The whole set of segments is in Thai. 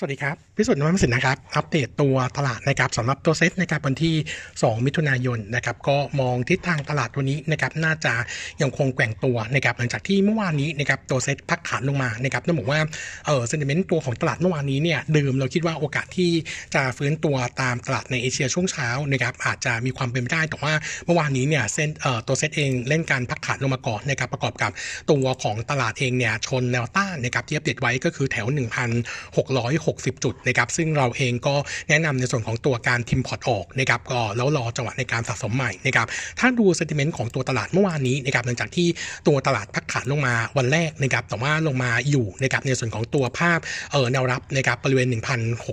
สวัสดีครับ พิสุทธิ์นวัตสินนะครับ อัปเดตตัวตลาดนะครับสำหรับตัวเซ็ตนะครับวันที่ 2 มิถุนายนนะครับก็มองทิศทางตลาดวันนี้นะครับน่าจะยังคงแกว่งตัวนะครับหลังจากที่เมื่อวานนี้นะครับตัวเซ็ตพักฐานลงมานะครับต้องบอกว่าเออ sentiment ตัวของตลาดเมื่อวานนี้เนี่ยเดิมเราคิดว่าโอกาสที่จะฟื้นตัวตามตลาดในเอเชียช่วงเช้านะครับอาจจะมีความเป็นไปได้แต่ว่าเมื่อวานนี้เนี่ยเส้นเอ่อตัวเซ็ตเองเล่นการพักฐานลงมาก่อนนะครับประกอบกับตัวของตลาดเองเนี่ยชนแนวต้านนะครับที่อัปเดตไว้ก็คือแถว60 จุดนะครับซึ่งเราเองก็แนะนำในส่วนของตัวการ trim พอร์ตออกนะครับก็แล้วรอจังหวะในการสะสมใหม่นะครับถ้าดู sentiment ของตัวตลาดเมื่อวานนี้นะครับหลังจากที่ตัวตลาดพักฐานลงมาวันแรกนะครับแต่ว่าลงมาอยู่นะครับในส่วนของตัวภาพเออแนวรับนะครับบริเวณ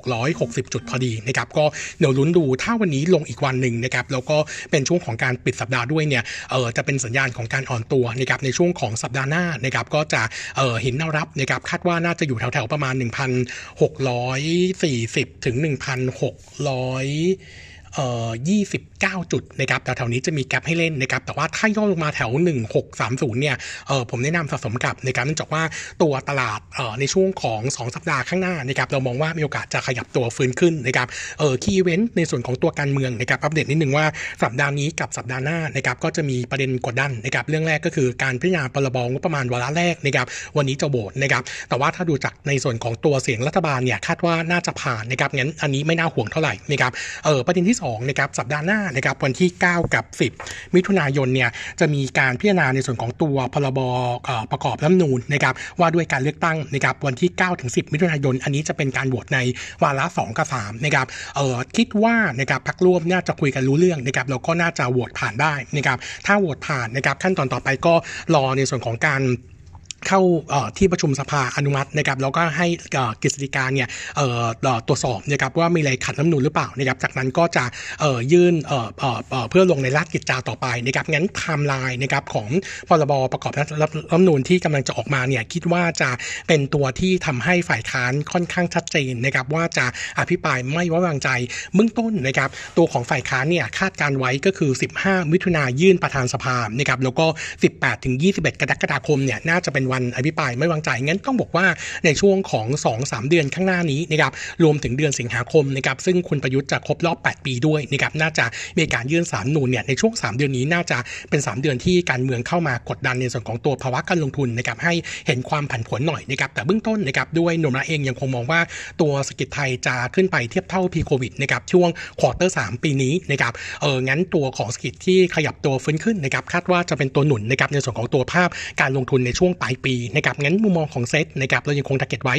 1,660 จุดพอดีนะครับก็เดี๋ยวลุ้นดูถ้าวันนี้ลงอีกวันหนึ่งนะครับแล้วก็เป็นช่วงของการปิดสัปดาห์ด้วยเนี่ยเออจะเป็นสัญญาณของการอ่อนตัวนะครับในช่วงของสัปดาห์หน้านะครับก็จะเออเห็นแนวรับนะครับคาดว่าน่าจะอยู่แถวๆประมาณ 1,660 1,640ถึง1,600 เอ่อ29 จุดนะครับแถวๆนี้จะมีแกลบให้เล่นนะครับแต่ว่าถ้าย่อลงมาแถว 1630 เนี่ยเออผมแนะนำสะสมกับในการเนื่องจากว่าตัวตลาดเอ่อในช่วงของ 2 สัปดาห์ข้างหน้านะครับเรามองว่ามีโอกาสจะขยับตัวฟื้นขึ้นนะครับเออ key event ในส่วนของตัวการเมืองนะครับอัปเดตนิดนึงว่าสัปดาห์นี้กับสัปดาห์หน้านะครับก็จะมีประเด็นกดดันนะครับเรื่องแรกก็คือการพิจารณาพรบงบประมาณวาระแรกนะครับวันนี้จะโหวตนะครับแต่ว่าถ้าดูจากในส่วนของตัวเสียงรัฐบาลเนี่ยคาดว่าน่าจะผ่านนะครับงั้นอันนี้ไม่น่าห่วงเท่าไหร่นะครับเออประเด็นที่2นะครับสัปดาห์หน้านะครับวันที่ 9 กับ 10 มิถุนายนเนี่ยจะมีการพิจารณาในส่วนของตัวพรบประกอบรัฐธรรมนูญนะครับว่าด้วยการเลือกตั้งนะครับวันที่ 9 ถึง 10 มิถุนายน อันนี้จะเป็นการโหวตในวาระ 2 กับ 3 นะครับเออคิดว่านะครับพักร่วมน่าจะคุยกันรู้เรื่องนะครับแล้วก็น่าจะโหวตผ่านได้นะครับถ้าโหวตผ่านนะครับขั้นตอนต่อไปก็รอในส่วนของการ เข้าที่ประชุมสภาอนุมัตินะครับแล้วก็ให้กฤษฎีกาเนี่ยตรวจสอบนะครับว่ามีอะไรขัดรัฐมนูลหรือเปล่านะครับจากนั้นก็จะยื่นเพื่อลงในราชกิจจาต่อไปนะครับงั้นไทม์ไลน์นะครับของพรบประกอบรัฐมนูญที่กำลังจะออกมาเนี่ยคิดว่าจะเป็นตัวที่ทำให้ฝ่ายค้านค่อนข้างชัดเจนนะครับว่าจะอภิปรายไม่ไว้วางใจเบื้องต้นนะครับตัวของฝ่ายค้านเนี่ยคาดการไว้ก็คือ 15 มิถุนายนยื่นประธานสภานะครับแล้วก็ 18ถึง21 กรกฎาคมเนี่ยน่าจะเป็นวันอภิปรายไม่วางใจงั้นต้องบอกว่าในช่วงของ 2-3 เดือนข้างหน้านี้นะครับรวมถึงเดือนสิงหาคมนะครับซึ่งคุณประยุทธ์จะครบรอบ 8 ปีด้วยนะครับน่าจะมีการยื่นสารนูนเนี่ยในช่วง 3 เดือนนี้น่าจะเป็น 3 เดือนที่การเมืองเข้ามากดดันในส่วนของตัวภาวะการลงทุนนะครับให้เห็นความผันผวนหน่อยนะครับแต่เบื้องต้นนะครับด้วยโนมูระเองยังคงมองว่าตัวเศรษฐกิจไทยจะขึ้นไปเทียบเท่า pre โควิดนะครับช่วง quarter 3ปีนี้นะครับเอองั้นตัวของเศรษฐกิจที่ขยับตัวฟื้นขึ้นนะครับคาดว่าจะเป็นตัวหนุนนะครับในส่วนของตัวภาพการลงทุนในช่วงปลายปีนะครับงั้นมุมมองของเซตนะครับเรายังคง target ไว้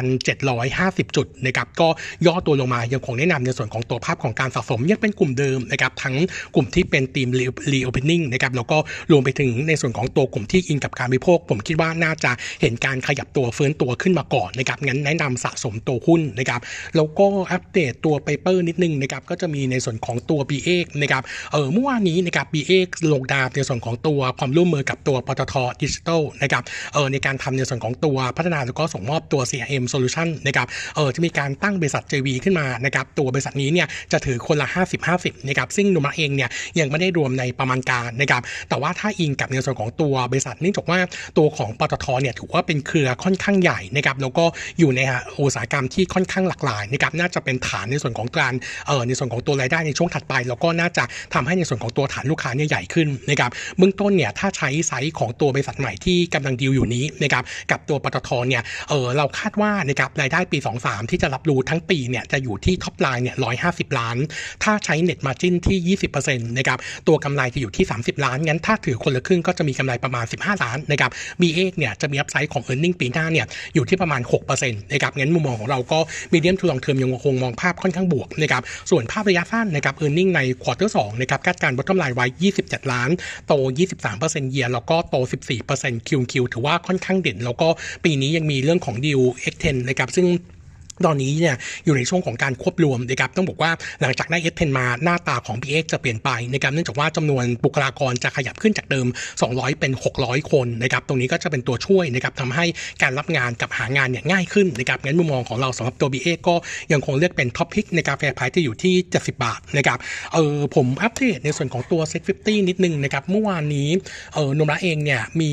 1,750 จุดนะครับก็ย่อตัวลงมายังคงแนะนำในส่วนของตัวภาพของการสะสมยังเป็นกลุ่มเดิมนะครับทั้งกลุ่มที่เป็นทีมreopening นะครับแล้วก็รวมไปถึงในส่วนของตัวกลุ่มที่อิงกับการบริโภค ผมคิดว่าน่าจะเห็นการขยับตัวฟื้นตัวขึ้นมาก่อนนะครับงั้นแนะนำสะสมตัวหุ้นนะครับแล้วก็อัปเดตตัว paper นิดนึงนะครับก็จะมีในส่วนของตัว b ีเอนะครับเออเมื่อวานนี้นะครับ b ีเอลงดาบในส่วนของตัวความร่วมมือกับตัวปตทดิจิทัลนะครับเออในการทำในส่วนของตัวพัฒนาแล้วก็ส่งมอบตัว CRM Solution นะครับเออจะมีการตั้งบริษัท JV ขึ้นมานะครับตัวบริษัทนี้เนี่ยจะถือคนละ 50-50นะครับซึ่งนุมาเองเนี่ยยังไม่ได้รวมในประมาณการนะครับแต่ว่าถ้าอิงกับในส่วนของตัวบริษัทเนื่องจากว่าตัวของปตทเนี่ยถือว่าเป็นเครือค่อนข้างใหญ่นะครับแล้วก็อยู่ในอุตสาหกรรมที่ค่อนข้างหลากหลายนะครับน่าจะเป็นฐานในส่วนของการเออในส่วนของตัวรายได้ในช่วงถัดไป แล้วก็น่าจะทำให้ในส่วนของตัวฐานลูกค้าเนี่ยใหญ่ขึ้นนะครับเบื้องต้นเนี่ยถ้าใช้ไซส์ของตัวบริษัทใหม่ที่กำลังดีลอยู่นี้นะครับกับตัวปตทเนี่ยเออเราคาดว่านะครับรายได้ปี 23 ที่จะรับรู้ทั้งปีเนี่ยจะอยู่ที่ top line เนี่ย150 ล้าน ถ้าใช้ net margin ที่ 20%นะครับตัวกำไรจะอยู่ที่ 30 ล้าน งั้นถ้าถือคนละครึ่งก็จะมีกำไรประมาณ 15 ล้านนะครับ BE8เนี่ยจะมี upside ของ e a r n i n g ปีหน้าเนี่ยอยู่ที่ประมาณ6%นะครับงั้นมุมมองของเราก็ medium to long term ยังคงมองภาพค่อนข้างบวกนะครับส่วนภาพระยะสั้นนะครับ e a r n i n g ใน quarter 2นะครับคาดการณ์ bottom line ไว้ 27 ล้าน โต 23% year แล้วก็โต 14% Q Q ถือว่าค่อนข้างเด่น แล้วก็ปีนี้ยังมีเรื่องของดีล X10 นะครับซึ่ง ตอนนี้เนี่ยอยู่ในช่วงของการควบรวมนะครับต้องบอกว่าหลังจากได้ S10 มาหน้าตาของ PX จะเปลี่ยนไปนะครับเนื่องจากว่าจำนวนบุคลากรจะขยับขึ้นจากเดิม 200 เป็น 600 คนนะครับตรงนี้ก็จะเป็นตัวช่วยนะครับทำให้การรับงานกับหางานเนี่ยง่ายขึ้นนะครับงั้นมุมมองของเราสำหรับตัว BX ก็ยังคงเลือกเป็นท็อปพิกในกาแฟไพายที่อยู่ที่ 70 บาทนะครับเออผมอัปเดตในส่วนของตัว Set 50นิดนึงนะครับเมื่อวานนี้เออโนมูระเองเนี่ยมี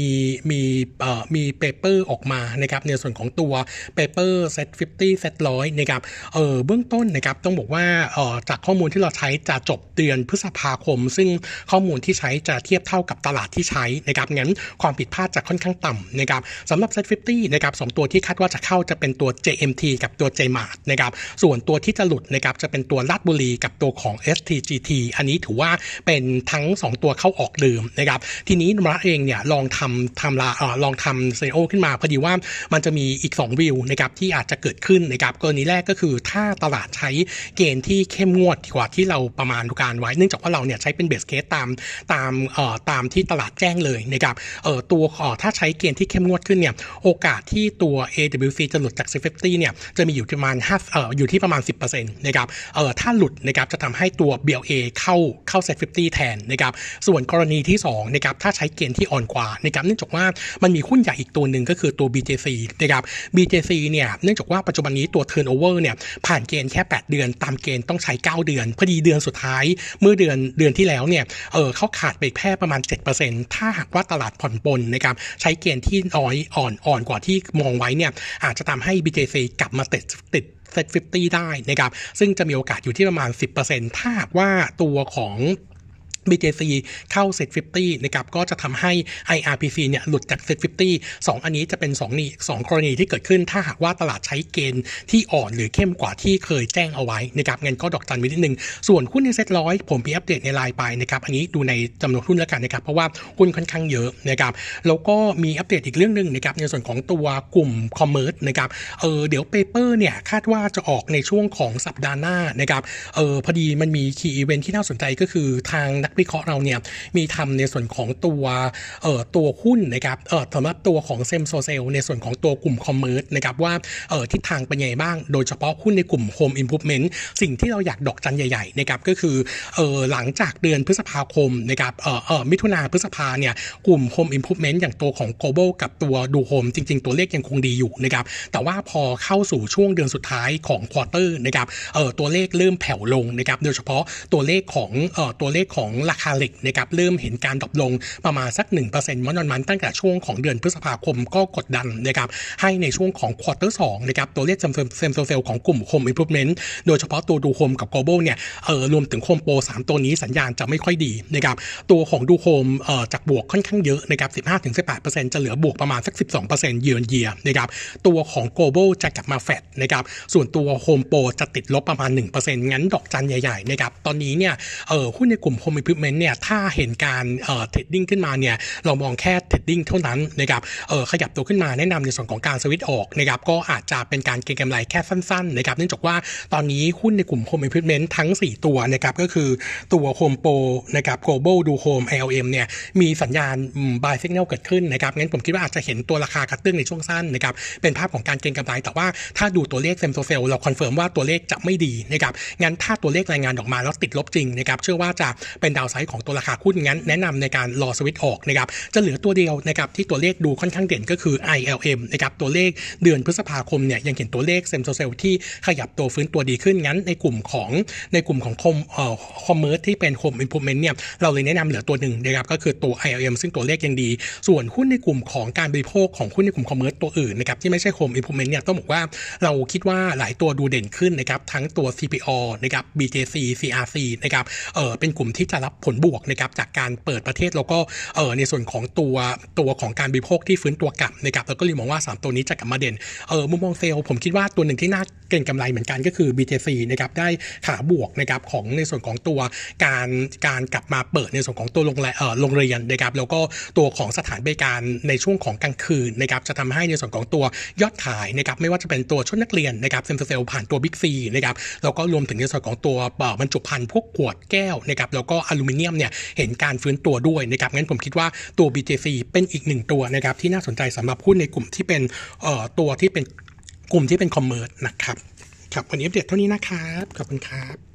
มีเอ่อมี paper ออกมานะครับในส่วนของตัว paper Set 50 Set ร้อยนะครับเออเบื้องต้นนะครับต้องบอกว่าเออจากข้อมูลที่เราใช้จะจบเดือนพฤษภาคม ซึ่งข้อมูลที่ใช้จะเทียบเท่ากับตลาดที่ใช้นะครับงั้นความผิดพลาดจะค่อนข้างต่ำนะครับสำหรับ Set 50นะครับสองตัวที่คาดว่าจะเข้าจะเป็นตัว JMT กับตัว JMart นะครับส่วนตัวที่จะหลุดนะครับจะเป็นตัวราชบุรีกับตัวของ STGT อันนี้ถือว่าเป็นทั้ง 2 ตัวเข้าออกเดิมนะครับทีนี้นมระเองเนี่ยลองทำทำลาเออลองทำเซโอขึ้นมาพอดีว่ามันจะมีอีก 2 วิวนะครับที่อาจจะเกิดขึ้นนะครับกรณีแรกก็คือถ้าตลาดใช้เกณฑ์ที่เข้มงวดกว่าที่เราประมาณการไว้ เนื่องจากว่าเราเนี่ยใช้เป็นเบสเคสตามตามเอ่อตามที่ตลาดแจ้งเลยนะครับเอ่อตัวเอ่อถ้าใช้เกณฑ์ที่เข้มงวดขึ้นเนี่ยโอกาสที่ตัว AWC จะหลุดจาก50 เนี่ยจะมีอยู่ประมาณ5เอ่ออยู่ที่ประมาณ 10%นะครับเอ่อถ้าหลุดนะครับจะทำให้ตัว BLA เข้าเข้า Z50 แทนนะครับส่วนกรณีที่2นะครับถ้าใช้เกณฑ์ที่อ่อนกว่านะครับเนื่องจากว่ามันมีหุ้นใหญ่อีกตัวหนึ่งก็คือตัว BJC นะครับ BJC เนี่ยเนื่องจากว่าปัจจุบันนี้ตัว turnover เนี่ยผ่านเกณฑ์แค่ 8 เดือน ตามเกณฑ์ต้องใช้ 9 เดือน พอดีเดือนสุดท้าย เมื่อเดือนเดือนที่แล้วเนี่ยเออเขาขาดไปแค่ประมาณ 7%ถ้าหากว่าตลาดผ่อนปลนนะครับใช้เกณฑ์ที่น้อยอ่อนอ่อนกว่าที่มองไว้เนี่ยอาจจะทำให้ BJC กลับมาติดติดเซต50ได้นะครับซึ่งจะมีโอกาสอยู่ที่ประมาณ 10%ถ้าหากว่าตัวของ BJC เข้า Set 50นะครับก็จะทำให้ IRPC เนี่ยหลุดจาก Set 50 2 อันนี้จะเป็น2นี่2กรณีที่เกิดขึ้น ถ้าหากว่าตลาดใช้เกณฑ์ที่อ่อนหรือเข้มกว่าที่เคยแจ้งเอาไว้นะครับเงั้นก็ดอกจันไว้นิดนึง ส่วนหุ้นในเซ็ตร้อยผมมีอัปเดตในไลน์ไปนะครับอันนี้ดูในจำนวนหุ้นแล้วกันนะครับเพราะว่าหุ้นค่อนข้างเยอะนะครับแล้วก็มีอัปเดตอีกเรื่องหนึ่งนะครับในส่วนของตัวกลุ่ม commerce นะครับเออเดี๋ยว paper เนี่ยคาดว่าจะออกในช่วงของสัปดาห์หน้านะครับเออพอดีมันมี key event ที่น่าสนใจก็คือทางนักวิเคราะห์เราเนี่ยมีทำในส่วนของตัวเอ่อตัวหุ้นนะครับเอ่อสำหรับตัวของ same store sale ในส่วนของตัวกลุ่ม commerce นะครับว่าเอ่อทิศทางเป็นยังไงบ้าง โดยเฉพาะหุ้นในกลุ่ม Home Improvement สิ่งที่เราอยากดอกจันใหญ่ๆนะครับก็คือเอ่อหลังจากเดือนพฤษภาคมนะครับเอ่อเอ่อมิถุนาพฤษภาเนี่ยกลุ่ม Home Improvement อย่างตัวของ Global กับตัวดูโฮมจริง ๆ ตัวเลขยังคงดีอยู่นะครับแต่ว่าพอเข้าสู่ช่วงเดือนสุดท้ายของ quarter นะครับเอ่อตัวเลขเริ่มแผ่วลงนะครับโดยเฉพาะตัวเลขของเอ่อตัวเลขของราคาเหล็กนะครับเริ่มเห็นการ drop ลงประมาณสัก 1%มันมันตั้งแต่ช่วงของเดือนพฤษภาคมก็กดดันนะครับให้ในช่วงของควอเตอร์สนะครับตัวเลข same store sale ของกลุ่มโฮมอิมพ o เมนต์โดยเฉพาะตัวดูโฮมกับ Global เนี่ยเออรวมถึงโฮมโปรสามตัวนี้สัญญาณจะไม่ค่อยดีนะครับตัวของ DoHome เอ่อจากบวกค่อนข้างเยอะนะครับ15-18%จะเหลือบวกประมาณสัก 12%เยือนเยียนะครับตัวของ global จะกลับมาแฟดนะครับส่วนตัวโฮมโปรจะติดลบประมาณ 1%งั้นดอกจันใหญ่ๆนะครับตอนนี้เนี่ยเออหุ้นในกลุ่มโฮมอิมพ o เมนเนี่ยถ้าเห็นการเอ่อ trading ขึ้นมาเนี่ยเรามองแค่ trading เท่านั้นนะครับเออขยับตัวขึ้นมาแนะนำในส่วนของการสวิตช์ออกนะครับก็อาจจะเป็นการเก็งกำไรแค่สั้นๆนะครับเนื่องจากว่าตอนนี้หุ้นในกลุ่ม Home Improvement ทั้ง 4 ตัวนะครับก็คือตัว Home Pro นะครับ Global DoHome ILM เนี่ยมีสัญญาณ buy signal เกิดขึ้นนะครับงั้นผมคิดว่าอาจจะเห็นตัวราคากระตุ้นในช่วงสั้นนะครับเป็นภาพของการเก็งกำไรแต่ว่าถ้าดูตัวเลข same-store sales เรา confirm ว่าตัวเลขจะไม่ดีนะครับงั้นถ้าตัวเลขรายงานออกมาแล้วติดลบจริงนะครับเชื่อว่าจะเป็น downside ของตัวราคาหุ้นงั้นแนะนำในการรอสวิตช์ออกนะครับจะเหลือตัวเดียวนะครับที่ตัวเลขดูค่อนข้างเด่นก็คือ ILM นะครับตัวเลขเดือนพฤษภาคมเนี่ยยังเห็นตัวเลข same-store sales ที่ขยับตัวฟื้นตัวดีขึ้นงั้นในกลุ่มของในกลุ่มของคอมเอ่อคอมเมอร์ที่เป็น Home Improvement เนี่ยเราเลยแนะนำเหลือตัวหนึ่งนะครับก็คือตัว ILM ซึ่งตัวเลขยังดี ส่วนหุ้นในกลุ่มของการบริโภคของหุ้นในกลุ่มคอมเมอร์ตัวอื่นนะครับที่ไม่ใช่ Home Improvement เนี่ยต้องบอกว่าเราคิดว่าหลายตัวดูเด่นขึ้นนะครับทั้งตัว CPO นะครับ BJC CRC นะครับเออเป็นกลุ่มที่จะรับผลบวกนะครับจากการเปิดประเทศแล้วก็เออในส่วนของตัวตัวของการบริโภคที่ฟื้นตัวกลับนะครับแล้วก็เลยมองว่า 3 ตัวนี้จะกลับมาเด่นเออมุมมองเซลล์ผมคิดว่าตัวหนึ่งที่น่า เก็งกำไรเหมือนกันก็คือ BJC นะครับได้ขาบวกนะครับของในส่วนของตัวการการกลับมาเปิดในส่วนของตัวโรงแรมเออโรงเรียนนะครับแล้วก็ตัวของสถานบริการในช่วงของกลางคืนนะครับจะทำให้ในส่วนของตัวยอดขายนะครับไม่ว่าจะเป็นตัวชุดนักเรียนนะครับ same sales ผ่านตัวบิ๊กซีนะครับแล้วก็รวมถึงในส่วนของตัวบรรจุภัณฑ์พวกขวดแก้วนะครับแล้วก็อลูมิเนียมเนี่ยเห็นการฟื้นตัวด้วยนะครับงั้นผมคิดว่าตัว BJC เป็นอีกหนึ่งตัวนะครับที่น่าสนใจสำหรับหุ้นในกลุ่มที่เป็นเอ่อตัวที่เป็น กลุ่มที่เป็นคอมเมอร์สนะครับครับวันนี้อัปเดตเท่านี้นะครับขอบคุณครับ